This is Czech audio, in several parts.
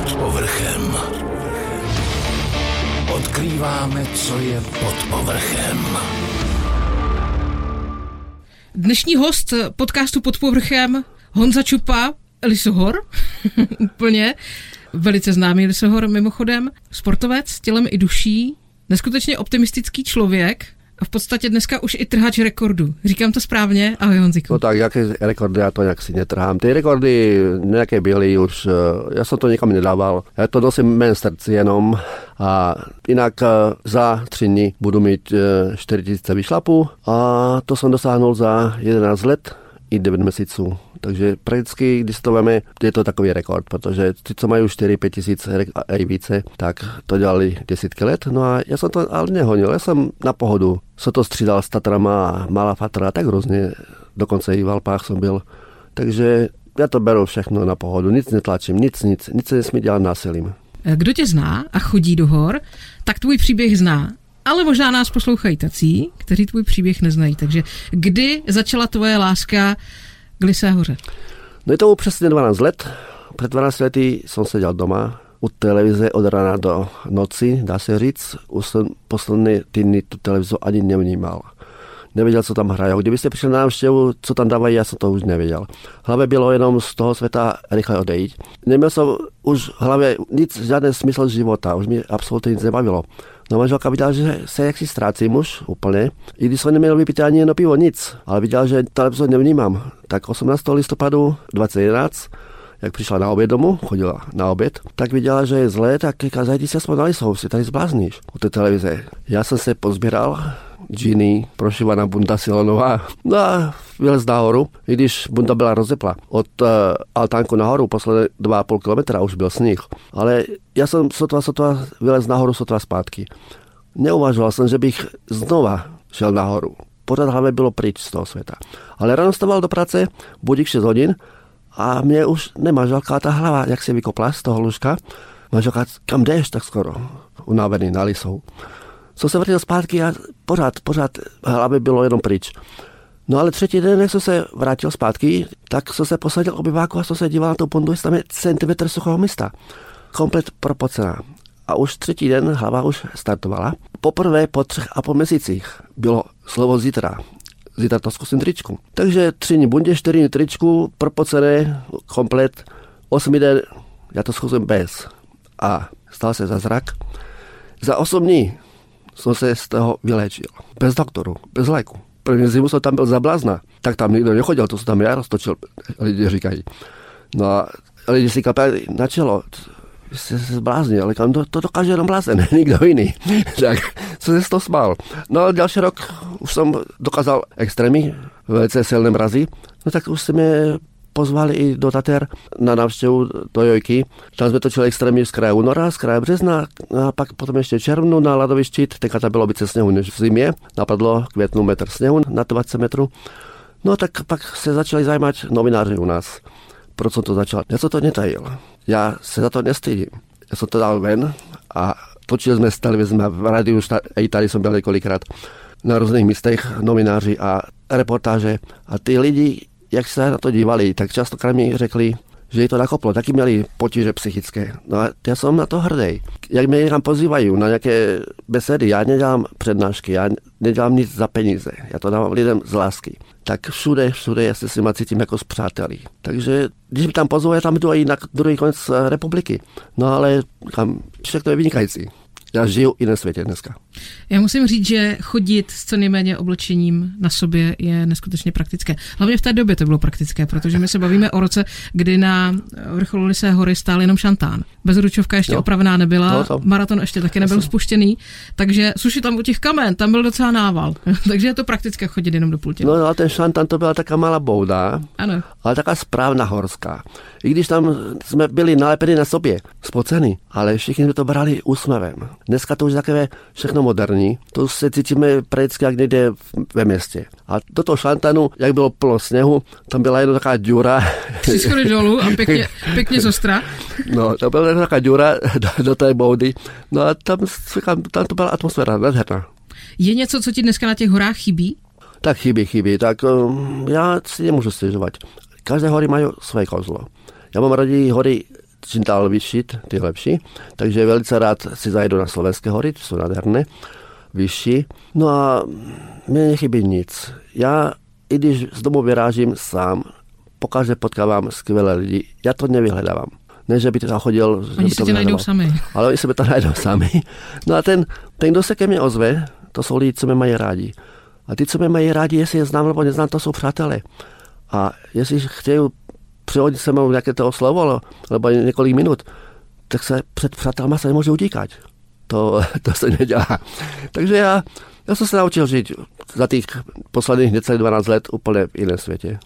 Pod povrchem. Odkrýváme, co je pod povrchem. Dnešní host podcastu Pod povrchem Honza Čupa, Lisohor, úplně velice známý Lisohor mimochodem, sportovec tělem i duší, neskutečně optimistický člověk, v podstatě dneska už i trhač rekordů. Říkám to správně? Ahoj Honziku. No tak, jaké rekordy, já to nějak si netrhám. Ty rekordy nějaké byly už, eh, já jsem to nikam nedával. Já to nosím mém srdci jenom a jinak eh, za tři dny budu mít 4000 eh, vyšlapů a to jsem dosáhnul za 11 let i 9 měsíců. Takže prakticky, když to veme, je to takový rekord, protože ty, co mají 4-5 tisíc a i více, tak to dělali desítky let. No a já jsem to ale nehonil, já jsem na pohodu. Co to střídal s Tatrama malá fatra, tak různě, dokonce i v Alpách jsem byl. Takže já to beru všechno na pohodu, nic netlačím, nic, nic, nic se nesmí dělat násilím. Kdo tě zná a chodí do hor, tak tvůj příběh zná. Ale možná nás poslouchají tací, kteří tvůj příběh neznají. Takže kdy začala tvoje láska k Lisé hoře? No je to přesně 12 let. Před 12 lety jsem seděl doma u televize od rána do noci, dá se říct. Už jsem poslední týdny tu televizi ani nevnímal. Nevěděl, co tam hrají. Kdybyste přišli na návštěvu, co tam dávají, já jsem to už nevěděl. Hlavě bylo jenom z toho světa rychle odejít. Neměl jsem už hlavě nic, žádný smysl života. Už mi absolutně nic nebavilo. No manželka viděla, že se jaksi ztrácí muž úplně. I když jsem neměl vypít ani jedno pivo, nic. Ale viděla, že televizi nevnímám. Tak 18. listopadu 2011 jak přišla na oběd domů, chodila na oběd, tak viděla, že je zlé, tak říká, zajdi se aspoň na lisou, si tady zblázníš u té televize. Já jsem se pozbíral, džiny, prošívaná bunda silonová. No a vylez nahoru, i když bunda byla rozepla. Od uh, altánku nahoru, posledné 2,5 kilometra už byl sníh. Ale já jsem sotva, sotva vylez nahoru, sotva zpátky. Neuvažoval jsem, že bych znova šel nahoru. Pořád hlavě bylo pryč z toho světa. Ale ráno stával do práce, budík 6 hodin a mě už nemanželka ta hlava, jak se vykopla z toho lůžka. Manželka, kam jdeš tak skoro? Unavený na lisou. Co se vrtil zpátky a pořád, pořád hlavě bylo jenom pryč. No ale třetí den, jak jsem se vrátil zpátky, tak jsem se posadil obyváku a jsem se díval na tu bundu, jestli tam je centimetr suchého místa. Komplet propocená. A už třetí den hlava už startovala. Poprvé po třech a po měsících bylo slovo zítra. Zítra to zkusím tričku. Takže tři bundě, čtyři tričku, propocené, komplet. Osmi den, já to zkusím bez. A stal se zázrak. Za osm dní jsem se z toho vylečil. Bez doktoru, bez léku. První zimu jsem tam byl za blázna. Tak tam nikdo nechodil, to se tam já roztočil, lidi říkají. No a lidi si kapali na čelo, jste se zbláznil, ale to, to dokáže jenom blázen, nikdo jiný. tak co se toho smál. No a další rok už jsem dokázal extrémy, velice silné mrazy, no tak už se mě pozvali i do Tater na návštěvu do Jojky. Tam jsme točili extrémně z kraje února, z kraje března a pak potom ještě červnu na ladovišti, teďka tam bylo více sněhu než v zimě, napadlo květnu metr sněhu na 20 metrů. No tak pak se začali zajímat novináři u nás. Proč jsem to začal? Já jsem to netajil. Já se za to nestydím. Já jsem to dal ven a točili jsme s televizem v rádiu, i tady jsem byl několikrát na různých místech novináři a reportáže a ty lidi jak se na to dívali, tak častokrát mi řekli, že je to nakoplo, taky měli potíže psychické. No a já jsem na to hrdý. Jak mě někam pozývají na nějaké besedy, já nedělám přednášky, já nedělám nic za peníze, já to dávám lidem z lásky. Tak všude, všude já se s nimi cítím jako s přáteli. Takže když mi tam pozvou, já tam jdu i na druhý konec republiky. No ale kam, všechno je vynikající já žiju i na světě dneska. Já musím říct, že chodit s co nejméně oblečením na sobě je neskutečně praktické. Hlavně v té době to bylo praktické, protože my se bavíme o roce, kdy na vrcholu Lisé hory stál jenom šantán. Bezručovka ještě jo. opravená nebyla, no, to... maraton ještě taky nebyl spuštěný, takže suši tam u těch kamen, tam byl docela nával. takže je to praktické chodit jenom do pultě. No a ten šantán to byla taká malá bouda, ano. ale taká správná horská. I když tam jsme byli nalepeni na sobě, spoceni, ale všichni jsme to brali úsměvem. Dneska to už takové všechno moderní, to se cítíme prakticky jak někde ve městě. A do toho šantanu, jak bylo plno sněhu, tam byla jedna taková díra. Tři schody dolů a pěkně, pěkně zostra. No, to byla taková díra do, do té boudy. No a tam, tam to byla atmosféra nádherná. Je něco, co ti dneska na těch horách chybí? Tak chybí, chybí. Tak um, já si nemůžu stěžovat. Každé hory mají své kouzlo. Já mám raději hory čím dál vyšší, ty lepší. Takže velice rád si zajdu na Slovenské hory, jsou nádherné, vyšší. No a mně nechybí nic. Já, i když z domu vyrážím sám, pokaždé potkávám skvělé lidi, já to nevyhledávám. Ne, že by to chodil... Oni si tě najdou sami. Ale oni se to najdou sami. No a ten, ten, kdo se ke mně ozve, to jsou lidi, co mě mají rádi. A ty, co mě mají rádi, jestli je znám nebo neznám, to jsou přátelé. A jestli chtějí přihodit se mnou nějaké to slovo, nebo několik minut, tak se před přátelma se nemůže utíkat. To, to se nedělá. Takže já, já jsem se naučil žít za těch posledních necelých 12 let úplně v jiném světě.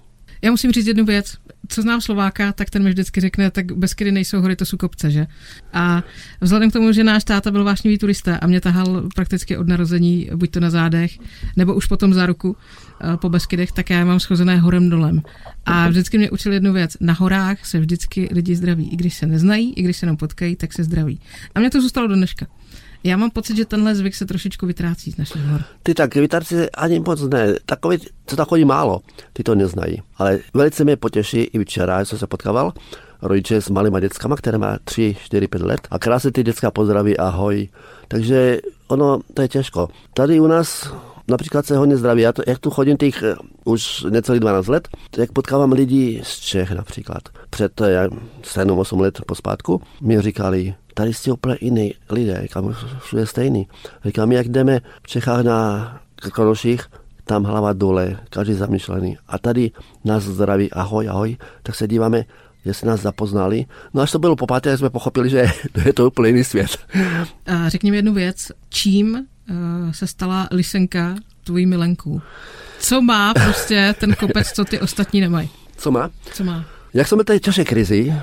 Já musím říct jednu věc. Co znám Slováka, tak ten mi vždycky řekne, tak bez kdy nejsou hory, to jsou kopce, že? A vzhledem k tomu, že náš táta byl vášnivý turista a mě tahal prakticky od narození, buď to na zádech, nebo už potom za ruku eh, po Beskydech, tak já mám schozené horem dolem. A vždycky mě učil jednu věc. Na horách se vždycky lidi zdraví. I když se neznají, i když se jenom potkají, tak se zdraví. A mě to zůstalo do dneška. Já mám pocit, že tenhle zvyk se trošičku vytrácí z našich hor. Ty tak vytrácí ani moc ne. Takový, co tak chodí málo, ty to neznají. Ale velice mě potěší i včera, jsem se potkával, rodiče s malýma dětskama, které má 3, 4, 5 let a krásně ty děcka pozdraví, ahoj. Takže ono, to je těžko. Tady u nás například se hodně zdraví. Já to, jak tu chodím těch uh, už necelých 12 let, jak potkávám lidi z Čech například. Před uh, 7-8 let pospátku mi říkali, tady jste úplně jiný lidé, říkám, všude stejný. Říkám, jak jdeme v Čechách na Kronoších, tam hlava dole, každý zamýšlený. A tady nás zdraví, ahoj, ahoj, tak se díváme, jestli nás zapoznali. No až to bylo po páté, jsme pochopili, že je to úplně jiný svět. A řekni mi jednu věc, čím uh, se stala Lisenka tvojí milenkou? Co má prostě ten kopec, co ty ostatní nemají? Co má? Co má? Jak jsme tady těžké krizi,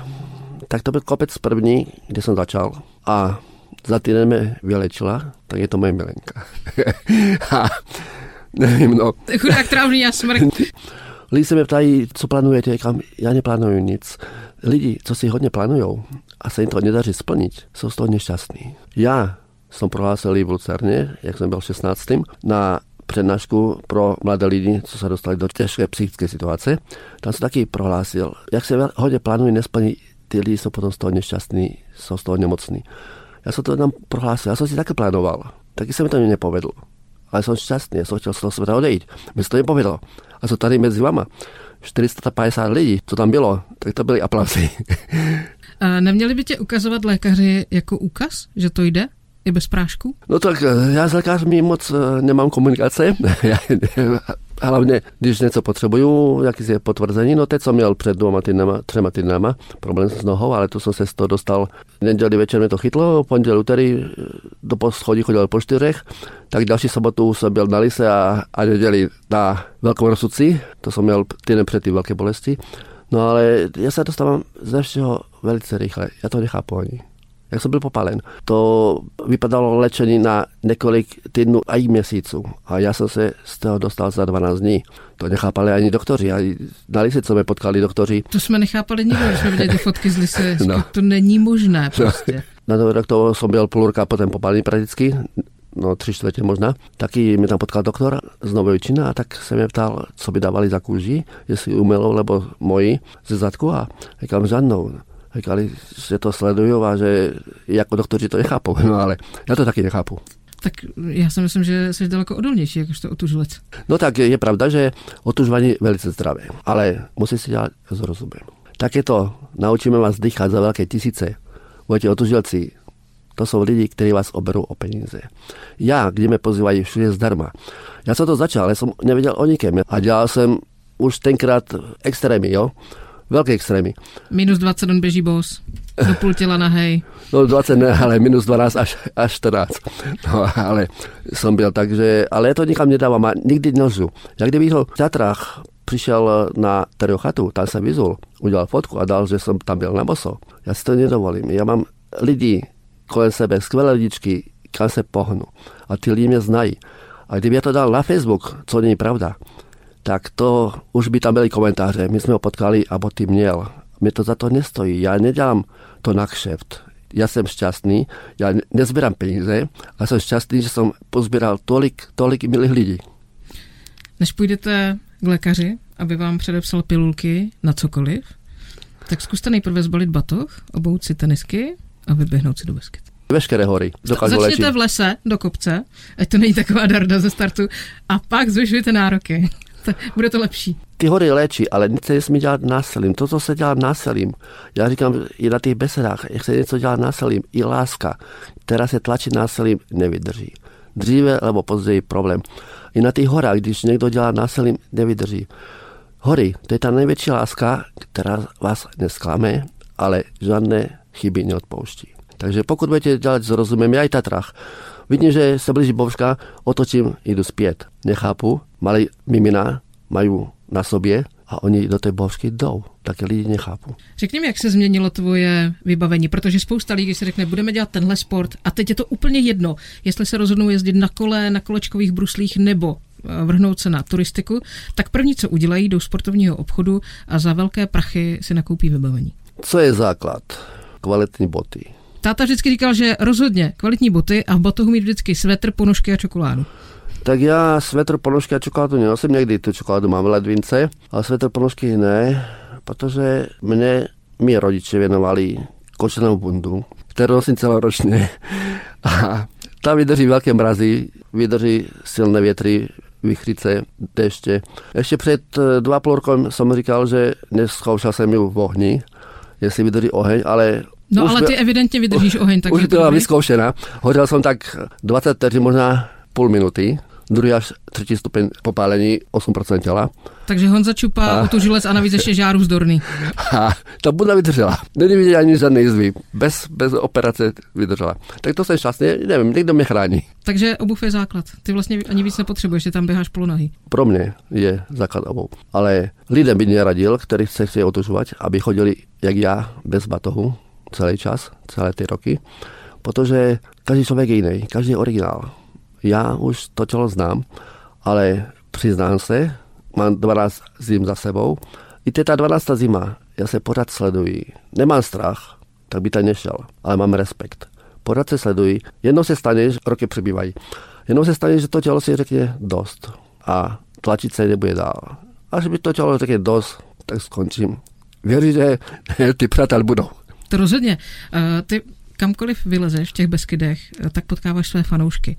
tak to byl kopec první, kde jsem začal. A za týden mě vylečila, tak je to moje milenka. a nevím, no. Chudák trávný a smrt. Lidi se mě ptají, co plánujete, říkám, já neplánuju nic. Lidi, co si hodně plánují a se jim to nedaří splnit, jsou z toho nešťastní. Já jsem prohlásil v Lucerně, jak jsem byl 16. na přednášku pro mladé lidi, co se dostali do těžké psychické situace. Tam jsem taky prohlásil, jak se hodně plánuje, nesplní, ty lidi jsou potom z toho nešťastní, jsou z toho nemocní. Já jsem to tam prohlásil, já jsem si také plánoval. Taky se mi to nepovedlo. Ale jsem šťastný, já jsem chtěl z toho světa odejít. Mi se to nepovedlo. A jsou tady mezi vama 450 lidí, co tam bylo, tak to byly aplausy. A neměli by tě ukazovat lékaři jako úkaz, že to jde? I bez prášku? No tak eh, já s lékařmi moc eh, nemám komunikace. Hlavně, když něco potřebuju, jaký je potvrzení, no teď jsem měl před dvěma týdnama, třema týdnama problém s nohou, ale to jsem se z toho dostal. Neděli večer mě to chytlo, pondělí, úterý do poschodí chodil po čtyřech, tak další sobotu jsem byl na Lise a, a neděli na Velkou Rosuci, to jsem měl týden před ty velké bolesti. No ale já se dostávám ze všeho velice rychle, já to nechápu ani jak jsem byl popalen. To vypadalo léčení na několik týdnů a i měsíců. A já jsem se z toho dostal za 12 dní. To nechápali ani doktoři. A na Lise, co mě potkali doktoři. To jsme nechápali nikdo, když jsme viděli ty fotky z Lise. No. To není možné prostě. No. Na to doktor jsem byl půl roka potom popalený prakticky no tři čtvrtě možná, taky mi tam potkal doktor z Novovičina a tak se mě ptal, co by dávali za kůži, jestli umělou nebo moji ze zadku a říkám žádnou říkali, že to sledují a že jako doktoři to nechápou, no ale já to taky nechápu. Tak já si myslím, že jsi daleko odolnější, jakožto otužilec. No tak je pravda, že otužování je velice zdravé, ale musí si dělat s rozumem. Tak je to, naučíme vás dýchat za velké tisíce. Budete otužilci, to jsou lidi, kteří vás oberou o peníze. Já, kdy mě pozývají všude zdarma. Já jsem to začal, ale jsem nevěděl o nikem. A dělal jsem už tenkrát extrémy, jo velké extrémy. Minus 20 on běží bos, do půl těla na hej. No 20 ne, ale minus 12 až, až 14. No ale jsem byl tak, že, ale to nikam nedávám a nikdy nelžu. Jak kdyby to v Tatrách přišel na chatu, tam jsem vyzul, udělal fotku a dal, že jsem tam byl na boso. Já si to nedovolím. Já mám lidi kolem sebe, skvělé lidičky, kam se pohnu. A ty lidi mě znají. A kdyby já to dal na Facebook, co není pravda, tak to už by tam byly komentáře. My jsme ho potkali a ty měl. Mě to za to nestojí. Já nedělám to na kšeft. Já jsem šťastný, já nezbírám peníze a jsem šťastný, že jsem pozbíral tolik, tolik milých lidí. Než půjdete k lékaři, aby vám předepsal pilulky na cokoliv, Tak zkuste nejprve zbalit batoh, obout si tenisky a vyběhnout si do Beskyt. Veškeré hory dokážu Začněte léčit. v lese do kopce, ať to není taková darda ze startu, a pak zvyšujete nároky. Bude to lepší. Ty hory léčí, ale nic se nesmí dělat násilím. To, co se dělá násilím, já říkám i na těch besedách, jak se něco dělá násilím, i láska, která se tlačí násilím, nevydrží. Dříve nebo později problém. I na těch horách, když někdo dělá násilím, nevydrží. Hory, to je ta největší láska, která vás nesklame, ale žádné chyby neodpouští. Takže pokud budete dělat s rozumem, já i Tatrach, vidím, že se blíží bouřka, otočím, jdu zpět. Nechápu, malý mimina mají na sobě a oni do té bouřky jdou. Tak lidi nechápu. Řekni mi, jak se změnilo tvoje vybavení, protože spousta lidí si řekne, budeme dělat tenhle sport a teď je to úplně jedno, jestli se rozhodnou jezdit na kole, na kolečkových bruslích nebo eh, vrhnout se na turistiku, tak první, co udělají, jdou sportovního obchodu a za velké prachy si nakoupí vybavení. Co je základ? Kvalitní boty. Táta vždycky říkal, že rozhodně kvalitní boty a v batohu mít vždycky svetr, ponožky a čokoládu. Tak já svetr, ponožky a čokoládu nenosím, někdy tu čokoládu mám v ledvince, ale svetr, ponožky ne, protože mě mi rodiče věnovali kočenou bundu, kterou nosím celoročně. A ta vydrží velké mrazy, vydrží silné větry, vychrice, deště. Ještě před eh, dva půl rokem jsem říkal, že neskoušel jsem ji v ohni, jestli vydrží oheň, ale No už ale ty evidentně vydržíš oheň, takže už to byla vyzkoušena. Hořel jsem tak 20 vteřin, možná půl minuty. Druhý až třetí stupeň popálení 8% těla. Takže Honza čupá A- o tu žilec a navíc ještě žáru vzdorný. A ta bunda vydržela. Není vidět ani žádný jizvy. Bez, bez operace vydržela. Tak to jsem šťastný, nevím, někdo mě chrání. Takže obuv je základ. Ty vlastně ani víc nepotřebuješ, ty tam běháš polonahý. Pro mě je základ obou. Ale lidem by neradil, který se chce otužovat, aby chodili jak já, bez batohu, celý čas, celé ty roky, protože každý člověk je jiný, každý je originál. Já už to tělo znám, ale přiznám se, mám 12 zim za sebou, i ta 12. zima, já se pořád sleduji. Nemám strach, tak by to nešel, ale mám respekt. Pořád se sleduji, jednou se stane, že roky přibývají. Jednou se stane, že to tělo si řekne dost a tlačit se nebude dál. Až by to tělo řekne dost, tak skončím. Věřím, že ty přátel budou. To rozhodně. Eh, Ty kamkoliv vylezeš v těch Beskydech, eh, tak potkáváš své fanoušky.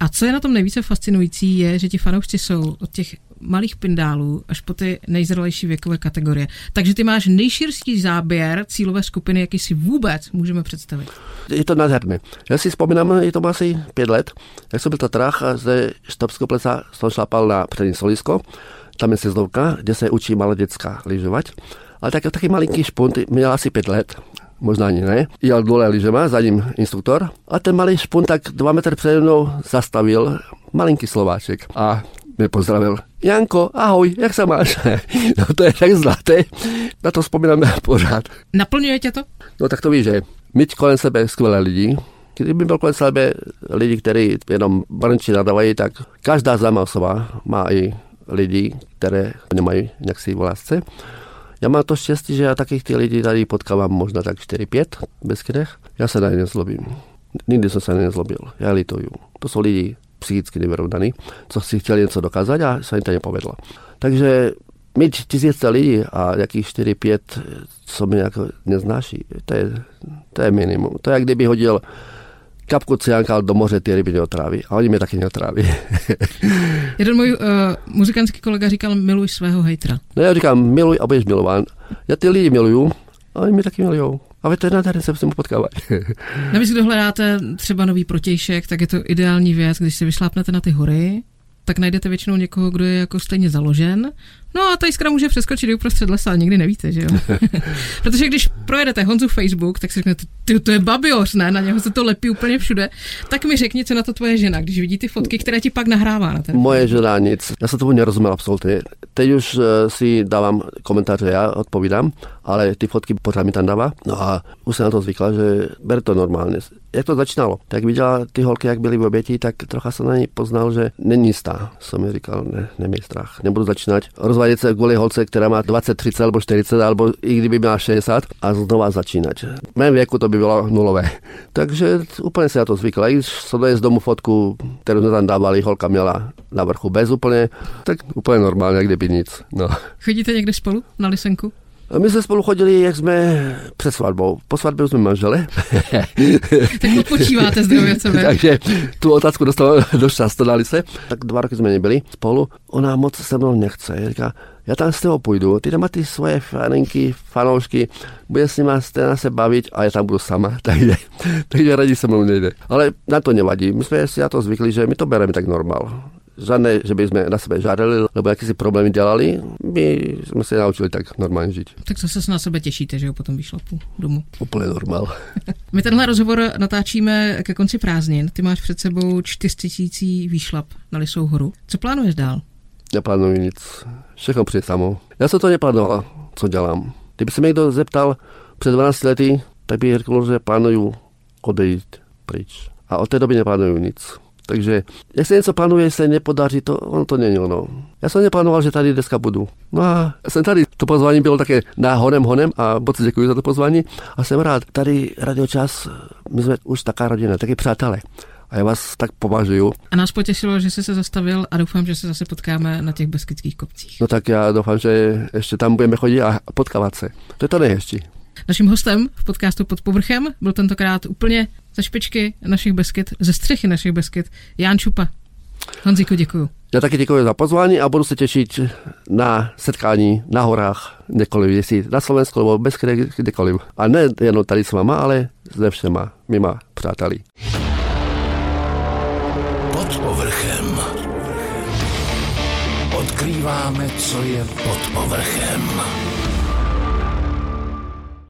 A co je na tom nejvíce fascinující, je, že ti fanoušci jsou od těch malých pindálů až po ty nejzralejší věkové kategorie. Takže ty máš nejširší záběr cílové skupiny, jaký si vůbec můžeme představit. Je to nádherné. Já si vzpomínám, je to asi pět let, jak jsem byl Tatrách a ze Štapského plesa jsem šlapal na přední solisko. Tam je sezdovka, kde se učí malé děcka lyžovat. Ale tak, taky malinký špunt, měl asi pět let, možná ani ne. Jel dole lyžema, za ním instruktor. A ten malý špunt tak dva metry přede mnou zastavil malinký Slováček. A mě pozdravil. Janko, ahoj, jak se máš? no to je tak zlaté. Na to vzpomínám pořád. Naplňuje tě to? No tak to víš, že mít kolem sebe skvělé lidi, kdyby byl kolem sebe lidi, kteří jenom brnčí nadávají, tak každá známá osoba má i lidi, které nemají nějak si. Já mám to štěstí, že já takých ty lidi tady potkávám možná tak 4-5 bez kdech. Já se na ně nezlobím. Nikdy jsem se na ně nezlobil. Já lituju. To jsou lidi psychicky nevyrovnaný, co si chtěli něco dokázat a se jim to nepovedlo. Takže mít tisíce lidí a jakých 4-5, co mě jako neznáší, to je, to je minimum. To je jak kdyby hodil kapku ciánka do moře, ty ryby neotráví. A oni mě taky neotráví. Jeden můj uh, muzikantský kolega říkal, miluj svého hejtra. no já říkám, miluj a budeš milován. Já ty lidi miluju a oni mě taky milujou. A vy to je nádherné se ním potkávat. Navíc, kdo hledáte třeba nový protějšek, tak je to ideální věc, když si vyšlápnete na ty hory, tak najdete většinou někoho, kdo je jako stejně založen. No a ta jiskra může přeskočit i uprostřed lesa, nikdy nevíte, že jo? Protože když projedete Honzu Facebook, tak si řeknete, ty, to je babioř, ne? Na něho se to lepí úplně všude. Tak mi řekni, co na to tvoje žena, když vidí ty fotky, které ti pak nahrává na ten. Moje žena nic. Já se tomu nerozumím absolutně. Teď už eh, si dávám komentáře, já odpovídám, ale ty fotky pořád mi tam dává. No a už se na to zvykla, že ber to normálně. Jak to začínalo? Tak viděla ty holky, jak byly v oběti, tak trocha jsem na ní poznal, že není jistá. Jsem mi říkal, ne, nemej strach, nebudu začínat rozvádět se kvůli holce, která má 20, 30 nebo 40, alebo i kdyby měla 60 a znova začínat. V mém věku to by bylo nulové. Takže úplně se na to zvykla. I jsem z domu fotku, kterou jsme tam dávali, holka měla na vrchu bez úplně, tak úplně normálně, kdyby nic. No. Chodíte někde spolu na lisenku? My jsme spolu chodili, jak jsme před svatbou. Po svatbě jsme manžele. tak odpočíváte zdravě sebe. Takže tu otázku dostal dost často, dali se. Tak dva roky jsme nebyli spolu. Ona moc se mnou nechce. Říká, já tam s tebou půjdu, ty tam máš ty svoje faninky, fanoušky, bude s nimi stejně se bavit a já tam budu sama, takže, takže radí se mnou nejde. Ale na to nevadí, my jsme si na to zvykli, že my to bereme tak normál. Žádné, že by jsme na sebe žádali, nebo jakýsi problémy dělali, my jsme se naučili tak normálně žít. Tak zase se na sebe těšíte, že jo, potom výšlapu domů. Úplně normál. my tenhle rozhovor natáčíme ke konci prázdnin. Ty máš před sebou čtyřtisící výšlap na Lisou horu. Co plánuješ dál? Neplánuji nic. Všechno přijde samo. Já jsem to neplánoval, co dělám. Kdyby se mě někdo zeptal před 12 lety, tak bych řekl, že plánuju odejít pryč. A od té doby neplánuju nic. Takže jak se něco plánuje, se nepodaří, to ono to není ono. Já jsem neplánoval, že tady dneska budu. No a jsem tady, to pozvání bylo také na honem honem a moc děkuji za to pozvání a jsem rád. Tady Radio Čas, my jsme už taká rodina, taky přátelé a já vás tak považuju. A nás potěšilo, že jsi se zastavil a doufám, že se zase potkáme na těch beskidských kopcích. No tak já doufám, že ještě tam budeme chodit a potkávat se. To je to nejhezčí. Naším hostem v podcastu Pod povrchem byl tentokrát úplně ze špičky našich beskyt, ze střechy našich beskyt, Jan Čupa. Honzíko, děkuju. Já taky děkuji za pozvání a budu se těšit na setkání na horách, kdekoliv, jestli na Slovensku nebo bez kdekoliv. A ne jenom tady s váma, ale se všema mýma přáteli. Pod povrchem. Odkrýváme, co je pod povrchem.